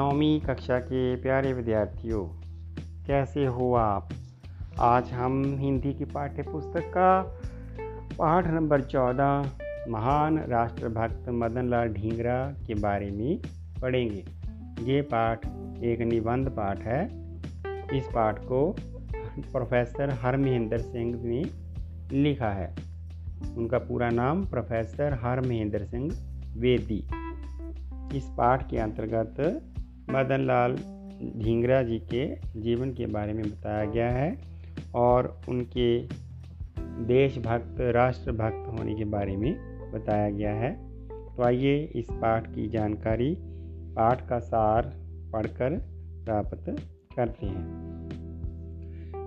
नौवीं कक्षा के प्यारे विद्यार्थियों, कैसे हो आप? आज हम हिंदी की पाठ्य पुस्तक का पाठ नंबर चौदह, महान राष्ट्रभक्त मदन लाल ढींगरा के बारे में पढ़ेंगे। ये पाठ एक निबंध पाठ है। इस पाठ को प्रोफेसर हरमहेंद्र सिंह ने लिखा है। उनका पूरा नाम प्रोफेसर हरमहेंद्र सिंह वेदी। इस पाठ के अंतर्गत मदन लाल ढींगरा जी के जीवन के बारे में बताया गया है और उनके देशभक्त, राष्ट्रभक्त होने के बारे में बताया गया है। तो आइए इस पाठ की जानकारी, पाठ का सार पढ़कर प्राप्त करते हैं।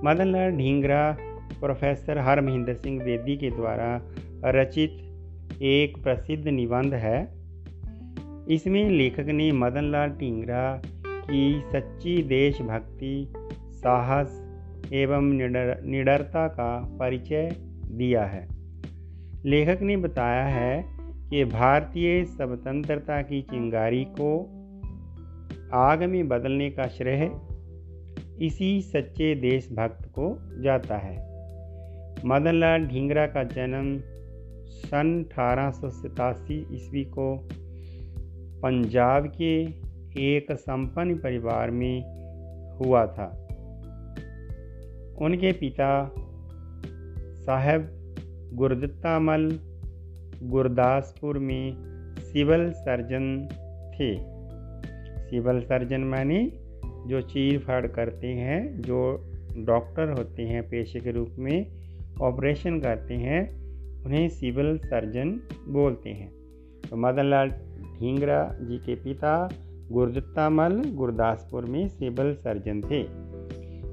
मदन लाल ढींगरा प्रोफेसर हरमहिंदर सिंह बेदी के द्वारा रचित एक प्रसिद्ध निबंध है इसमें लेखक ने मदन लाल ढींगरा की सच्ची देशभक्ति, साहस एवं निडर, निडरता का परिचय दिया है। लेखक ने बताया है कि भारतीय स्वतंत्रता की चिंगारी को आग में बदलने का श्रेय इसी सच्चे देशभक्त को जाता है। मदन लाल ढींगरा का जन्म सन अठारह सौ सतासी ईस्वी को पंजाब के एक संपन्न परिवार में हुआ था। उनके पिता साहब गुरदत्ता मल गुरदासपुर में सिविल सर्जन थे। सिविल सर्जन माने जो चीर फाड़ करते हैं, जो डॉक्टर होते हैं, पेशे के रूप में ऑपरेशन करते हैं, उन्हें सिविल सर्जन बोलते हैं। तो मदन लाल ढींगरा जी के पिता गुरदत्ता मल गुरदासपुर में सिविल सर्जन थे।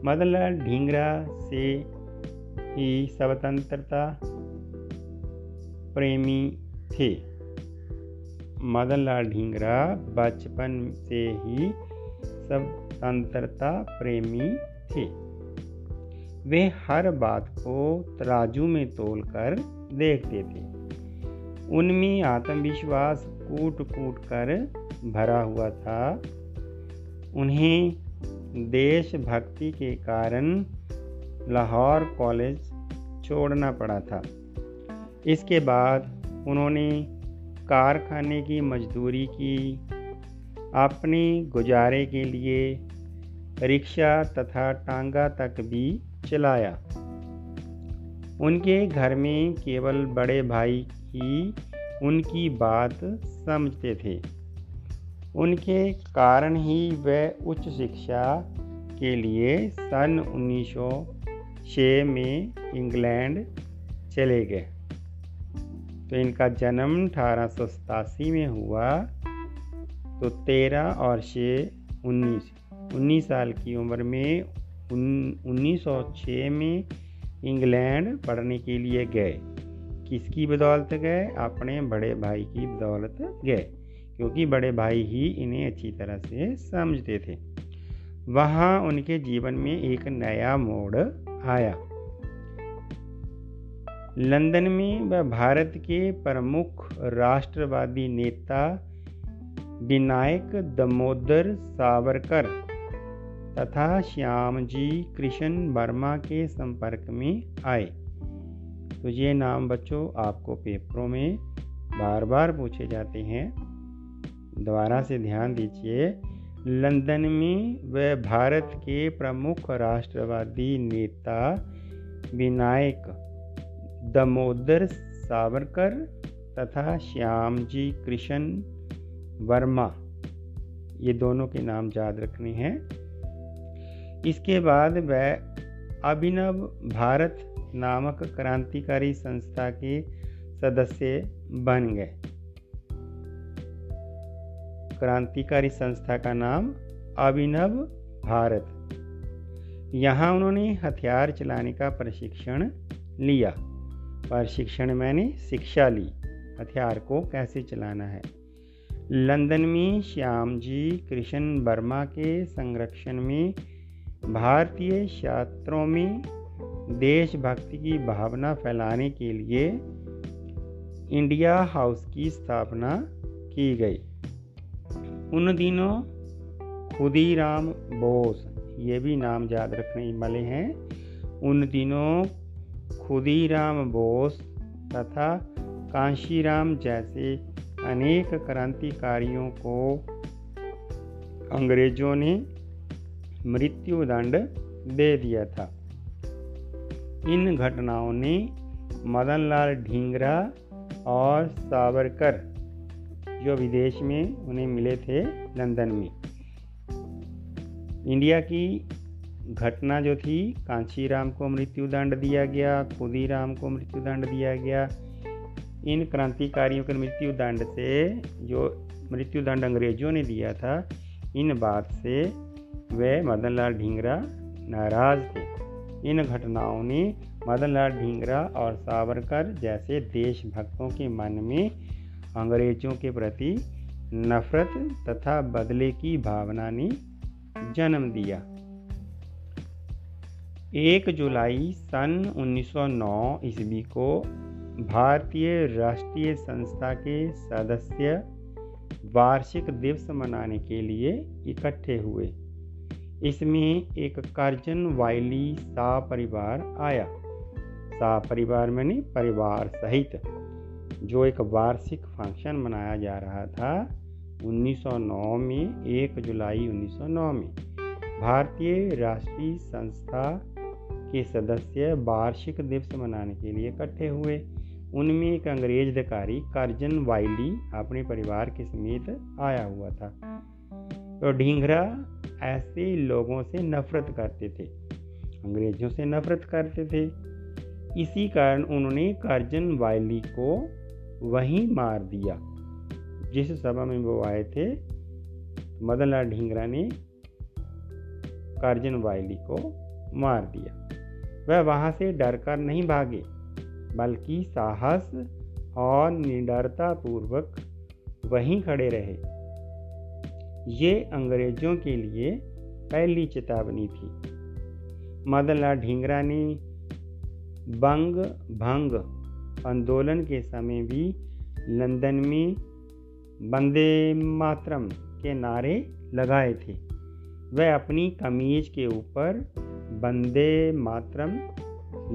मदनलाल ढींगरा से ही स्वतंत्रता प्रेमी थे। मदन लाल ढींगरा बचपन से ही स्वतंत्रता प्रेमी थे। वे हर बात को तराजू में तोलकर देखते थे। उनमें आत्मविश्वास कूट कूट कर भरा हुआ था। उन्हें देशभक्ति के कारण लाहौर कॉलेज छोड़ना पड़ा था। इसके बाद उन्होंने कारखाने की मजदूरी की। अपने गुजारे के लिए रिक्शा तथा टांगा तक भी चलाया। उनके घर में केवल बड़े भाई ही उनकी बात समझते थे। उनके कारण ही वह उच्च शिक्षा के लिए सन 1906 में इंग्लैंड चले गए। तो इनका जन्म अठारह सौ सतासी में हुआ। तो तेरह और छः उन्नीस उन्नीस साल की उम्र में सौ छः में इंग्लैंड पढ़ने के लिए गए। किसकी बदौलत गए? अपने बड़े भाई की बदौलत गए, क्योंकि बड़े भाई ही इन्हें अच्छी तरह से समझते थे। वहाँ उनके जीवन में एक नया मोड़ आया। लंदन में वह भारत के प्रमुख राष्ट्रवादी नेता विनायक दमोदर सावरकर तथा श्यामजी कृष्ण वर्मा के संपर्क में आए। तो ये नाम बच्चों आपको पेपरों में बार बार पूछे जाते हैं। दोबारा से ध्यान दीजिए। लंदन में वह भारत के प्रमुख राष्ट्रवादी नेता विनायक दमोदर सावरकर तथा श्यामजी कृष्ण वर्मा। ये दोनों के नाम याद रखने हैं। इसके बाद वह अभिनव भारत नामक क्रांतिकारी संस्था के सदस्य बन गए। क्रांतिकारी संस्था का नाम अभिनव भारत। यहाँ उन्होंने हथियार चलाने का प्रशिक्षण लिया। प्रशिक्षण मैंने शिक्षा ली। हथियार को कैसे चलाना है? लंदन में श्याम जी कृष्ण वर्मा के संरक्षण में भारतीय छात्रों में देशभक्ति की भावना फैलाने के लिए इंडिया हाउस की स्थापना की गई। उन दिनों खुदीराम बोस, ये भी नाम याद रखने वाले हैं, उन दिनों खुदीराम बोस तथा कांशीराम जैसे अनेक क्रांतिकारियों को अंग्रेज़ों ने मृत्यु दंड दे दिया था। इन घटनाओं ने मदनलाल ढींगरा और सावरकर, जो विदेश में उन्हें मिले थे लंदन में। इंडिया की घटना जो थी कांचीराम को मृत्यु दंड दिया गया, खुदीराम को मृत्यु दंड दिया गया। इन क्रांतिकारियों के मृत्यु दंड से जो मृत्यु दंड अंग्रेज़ों ने दिया था, इन बात से वे मदनलाल ढींगरा नाराज़ थे इन घटनाओं ने मदनलाल ढींगरा और सावरकर जैसे देशभक्तों के मन में अंग्रेज़ों के प्रति नफरत तथा बदले की भावना ने जन्म दिया। एक जुलाई सन 1909 ईस्वी को भारतीय राष्ट्रीय संस्था के सदस्य वार्षिक दिवस मनाने के लिए इकट्ठे हुए। इसमें एक कर्जन वाइली सा परिवार आया। सा परिवार मैंने परिवार सहित, जो एक वार्षिक फ़ंक्शन मनाया जा रहा था 1909 में 1 जुलाई 1909 में। भारतीय राष्ट्रीय संस्था के सदस्य वार्षिक दिवस मनाने के लिए इकट्ठे हुए। उनमें एक अंग्रेज़ अधिकारी कार्जन वाइली अपने परिवार के समेत आया हुआ था। तो ढींगरा ऐसे लोगों से नफरत करते थे, अंग्रेज़ों से नफरत करते थे। इसी कारण उन्होंने कार्जन वायली को वहीं मार दिया। जिस सभा में वो आए थे, मदनलाल ढींगरा ने कार्जन वायली को मार दिया। वह वहाँ से डरकर नहीं भागे, बल्कि साहस और निडरता पूर्वक वहीं खड़े रहे। ये अंग्रेज़ों के लिए पहली चेतावनी थी। मदनलाल ढींगरा ने बंग भंग आंदोलन के समय भी लंदन में बंदे मातरम के नारे लगाए थे। वह अपनी कमीज के ऊपर बंदे मातरम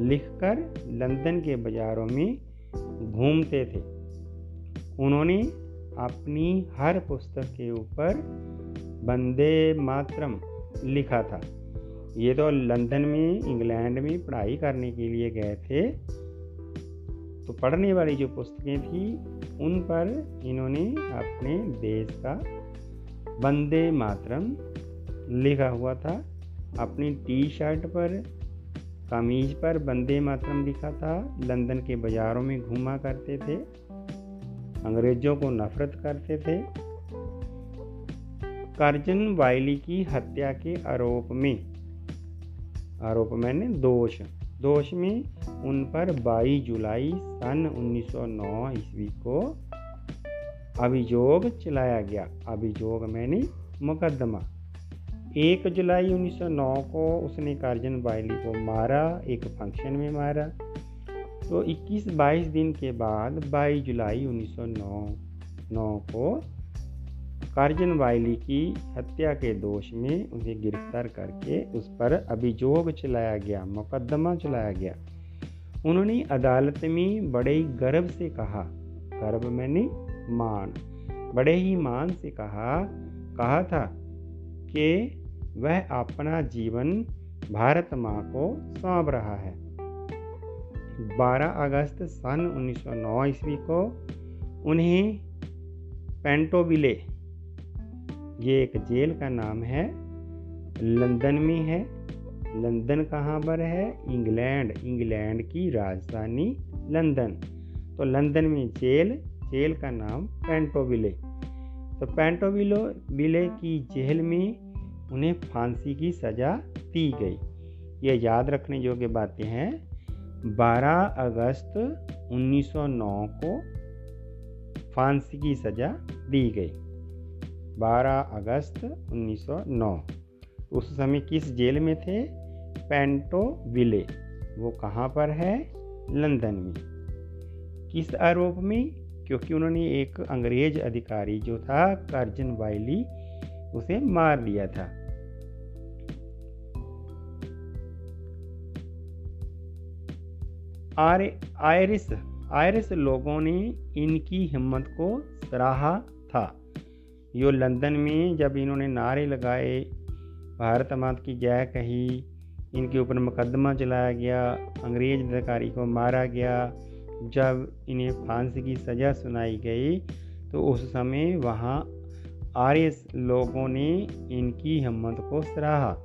लिखकर लंदन के बाज़ारों में घूमते थे। उन्होंने अपनी हर पुस्तक के ऊपर बंदे मातरम लिखा था। ये तो लंदन में, इंग्लैंड में पढ़ाई करने के लिए गए थे। तो पढ़ने वाली जो पुस्तकें थी, उन पर इन्होंने अपने देश का बंदे मातरम लिखा हुआ था। अपनी टी शर्ट पर, कमीज पर बंदे मातरम लिखा था। लंदन के बाज़ारों में घूमा करते थे। अंग्रेज़ों को नफरत करते थे। कर्जन वाइली की हत्या के आरोप में, आरोप मैंने दोष दोष में उन पर 22 जुलाई सन 1909 ईस्वी को अभियोग चलाया गया। अभियोग मैंने मुकदमा। एक जुलाई 1909 को उसने कार्जन बाइली को मारा, एक फ़ंक्शन में मारा। तो 21-22 दिन के बाद 22 जुलाई 1909 को कार्जन बाइली की हत्या के दोष में उसे गिरफ़्तार करके उस पर अभियोग चलाया गया, मुकदमा चलाया गया। उन्होंने अदालत में बड़े ही गर्व से कहा, गर्व मैंने मान, बड़े ही मान से कहा कहा था कि वह अपना जीवन भारत माँ को सौंप रहा है। 12 अगस्त सन 1909 ईस्वी को उन्हें पेंटोविले ये एक जेल का नाम है, लंदन में है। लंदन कहाँ पर है? इंग्लैंड इंग्लैंड की राजधानी लंदन। तो लंदन में जेल जेल का नाम पेंटोविले तो पेंटोविलो विले की जेल में उन्हें फांसी की सज़ा दी गई। ये याद रखने योग्य बातें हैं। 12 अगस्त 1909 को फांसी की सज़ा दी गई। 12 अगस्त 1909 उस समय किस जेल में थे? पेंटो विले। वो कहाँ पर है? लंदन में। किस आरोप में? क्योंकि उन्होंने एक अंग्रेज़ अधिकारी जो था, कर्जन वाइली उसे मार दिया था। आयरिस आयरिस लोगों ने इनकी हिम्मत को सराहा था। यो लंदन में जब इन्होंने नारे लगाए, भारत मात की जय कही, इनके ऊपर मुकदमा चलाया गया, अंग्रेज़ अधिकारी को मारा गया, जब इन्हें फांसी की सज़ा सुनाई गई तो उस समय वहाँ आर्य लोगों ने इनकी हिम्मत को सराहा।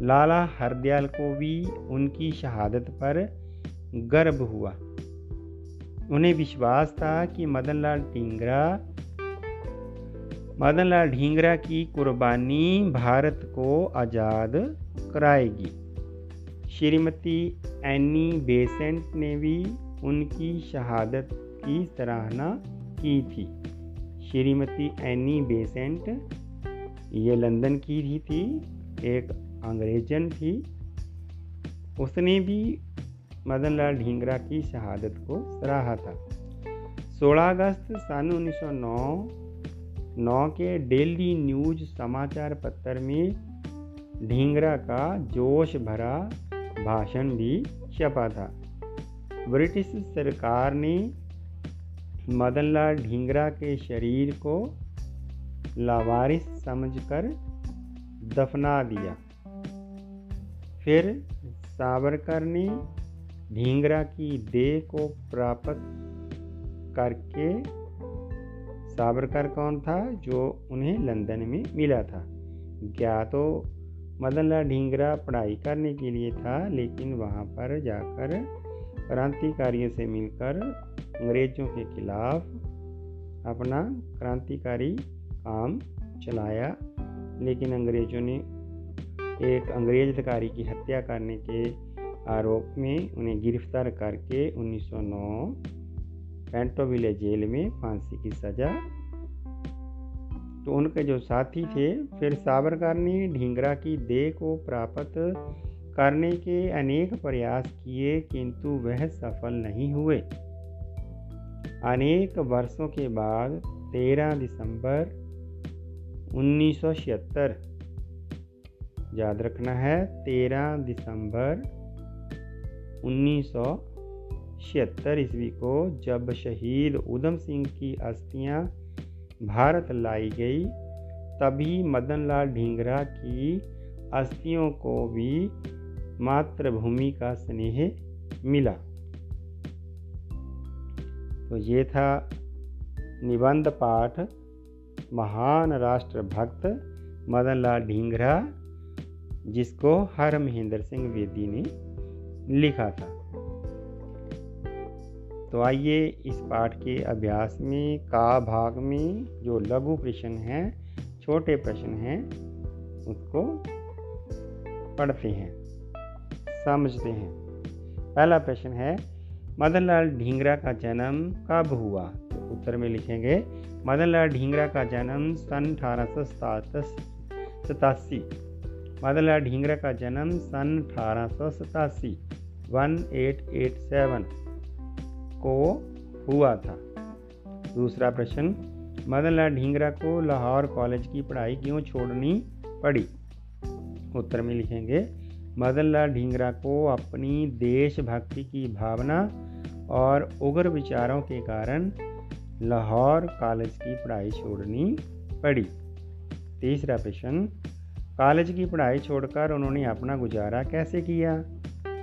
लाला हरदयाल को भी उनकी शहादत पर गर्व हुआ। उन्हें विश्वास था कि मदनलाल ढींगरा मदनलाल ढींगरा की कुर्बानी भारत को आज़ाद कराएगी। श्रीमती एनी बेसेंट ने भी उनकी शहादत की सराहना की थी। श्रीमती एनी बेसेंट, ये लंदन की ही थी, एक अंग्रेजन थी। उसने भी मदन लाल ढींगरा की शहादत को सराहा था। 16 अगस्त सन 1909 नौ के डेली न्यूज़ समाचार पत्र में ढींगरा का जोश भरा भाषण भी छपा था। ब्रिटिश सरकार ने मदनलाल ढींगरा के शरीर को लावारिस समझकर दफना दिया। फिर सावरकर ने ढींगरा की देह को प्राप्त करके सावरकर कौन था? जो उन्हें लंदन में मिला था। क्या तो मदनलाल ढींगरा पढ़ाई करने के लिए था, लेकिन वहाँ पर जाकर क्रांतिकारियों से मिलकर अंग्रेज़ों के खिलाफ अपना क्रांतिकारी काम चलाया। लेकिन अंग्रेज़ों ने एक अंग्रेज़ अधिकारी की हत्या करने के आरोप में उन्हें गिरफ़्तार करके 1909 पेंटोविले जेल में फांसी की सज़ा। तो उनके जो साथी थे, फिर सावरकर ने ढींगरा की देह को प्राप्त करने के अनेक प्रयास किए, किंतु वह सफल नहीं हुए। अनेक वर्षों के बाद 13 दिसंबर उन्नीस सौ छिहत्तर, याद रखना है 13 दिसंबर उन्नीस सौ छिहत्तर ईस्वी को जब शहीद उधम सिंह की अस्थियाँ भारत लाई गई, तभी मदन लाल ढींगरा की अस्थियों को भी मातृभूमि का स्नेह मिला। तो ये था निबंध पाठ। महान राष्ट्रभक्त मदन लाल ढींगरा, जिसको हर महेंद्र सिंह वेदी ने लिखा था। तो आइए इस पाठ के अभ्यास में, का भाग में जो लघु प्रश्न हैं, छोटे प्रश्न हैं, उसको पढ़ते हैं, समझते हैं। पहला प्रश्न है मदन लाल ढींगरा का जन्म कब हुआ? तो उत्तर में लिखेंगे मदन लाल ढींगरा का जन्म सन अठारह सौ सतासी। मदनलाल ढींगरा का जन्म सन अठारह सौ सतासी, वन एट एट सेवन को हुआ था। दूसरा प्रश्न मदनलाल ढींगरा को लाहौर कॉलेज की पढ़ाई क्यों छोड़नी पड़ी? उत्तर में लिखेंगे मदनलाल ढींगरा को अपनी देशभक्ति की भावना और उग्र विचारों के कारण लाहौर कॉलेज की पढ़ाई छोड़नी पड़ी। तीसरा प्रश्न कॉलेज की पढ़ाई छोड़कर उन्होंने अपना गुजारा कैसे किया?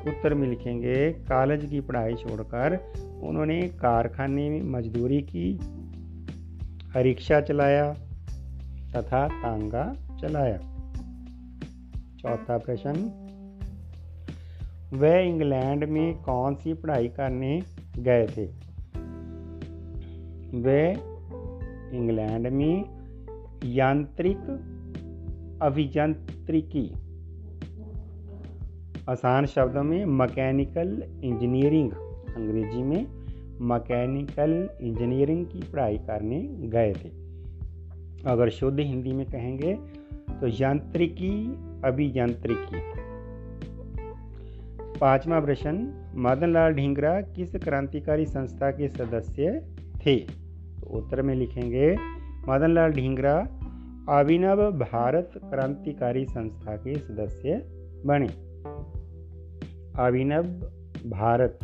उत्तर में लिखेंगे, कॉलेज की पढ़ाई छोड़कर उन्होंने कारखाने में मजदूरी की, रिक्शा चलाया तथा तांगा चलाया। चौथा प्रश्न, वह इंग्लैंड में कौन सी पढ़ाई करने गए थे? वह इंग्लैंड में यांत्रिक अभियांत्रिकी। आसान शब्दों में मैकेनिकल इंजीनियरिंग। अंग्रेज़ी में मैकेनिकल इंजीनियरिंग की पढ़ाई करने गए थे। अगर शुद्ध हिंदी में कहेंगे तो यांत्रिकी, अभियांत्रिकी। पांचवा प्रश्न मदन लाल ढींगरा किस क्रांतिकारी संस्था के सदस्य थे? तो उत्तर में लिखेंगे मदन लाल ढींगरा अभिनव भारत क्रांतिकारी संस्था के सदस्य बने। अभिनव भारत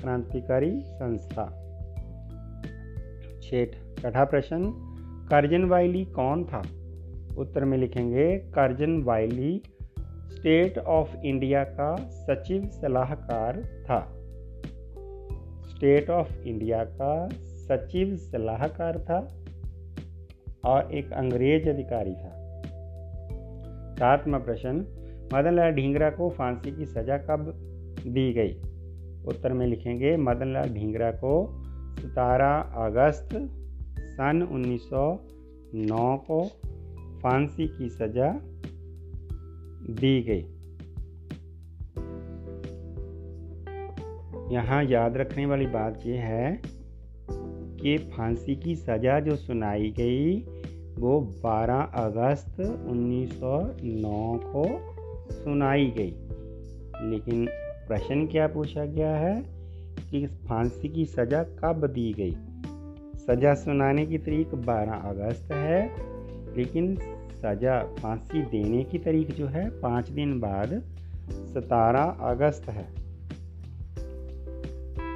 क्रांतिकारी संस्था। छेठ छठा प्रश्न, कर्जन वाइली कौन था? उत्तर में लिखेंगे, Curzon Wyllie state of India का सचिव सलाहकार था। स्टेट ऑफ़ इंडिया का सचिव सलाहकार था। और एक अंग्रेज़ अधिकारी था। सातवा प्रश्न मदन लाल ढींगरा को फांसी की सजा कब दी गई? उत्तर में लिखेंगे मदन लाल ढींगरा को 17 अगस्त सन 1909 को फांसी की सजा दी गई। यहाँ याद रखने वाली बात यह है कि फांसी की सज़ा जो सुनाई गई, वो 12 अगस्त 1909 को सुनाई गई। लेकिन प्रश्न क्या पूछा गया है कि फांसी की सज़ा कब दी गई? सज़ा सुनाने की तारीख 12 अगस्त है, लेकिन सज़ा फांसी देने की तारीख जो है, पाँच दिन बाद 17 अगस्त है।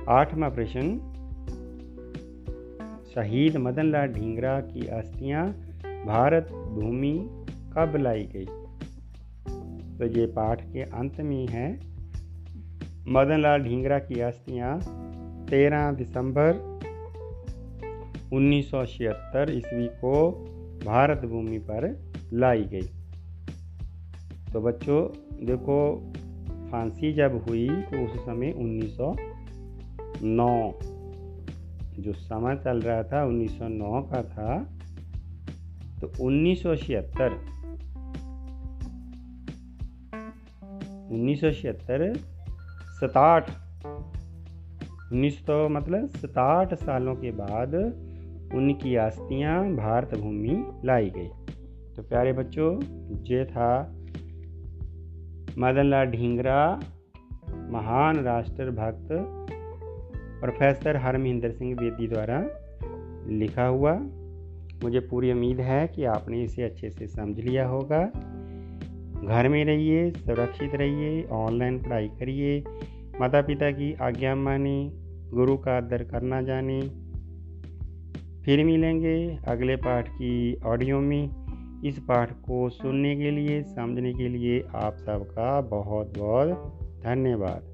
आठवां प्रश्न शहीद मदन लाल ढींगरा की अस्थियाँ भारत भूमि कब लाई गई। तो ये पाठ के अंत में है मदन लाल ढींगरा की अस्थियाँ 13 दिसंबर उन्नीस सौ छिहत्तर ईस्वी को भारत भूमि पर लाई गई। तो बच्चों, देखो, फांसी जब हुई तो उस समय 1909 जो समय चल रहा था 1909 का था तो उन्नीस सौ छिहत्तर, उन्नीस सौ मतलब सताठ सालों के बाद उनकी अस्थियाँ भारत भूमि लाई गई। तो प्यारे बच्चों, ये था मदन लाल ढींगरा, महान राष्ट्र भक्त प्रोफेसर हरमहिंदर सिंह बेदी द्वारा लिखा हुआ, मुझे पूरी उम्मीद है कि आपने इसे अच्छे से समझ लिया होगा। घर में रहिए, सुरक्षित रहिए, ऑनलाइन पढ़ाई करिए। माता पिता की आज्ञा माने, गुरु का आदर करना जाने। फिर मिलेंगे अगले पाठ की ऑडियो में। इस पाठ को सुनने के लिए, समझने के लिए आप सबका बहुत बहुत धन्यवाद।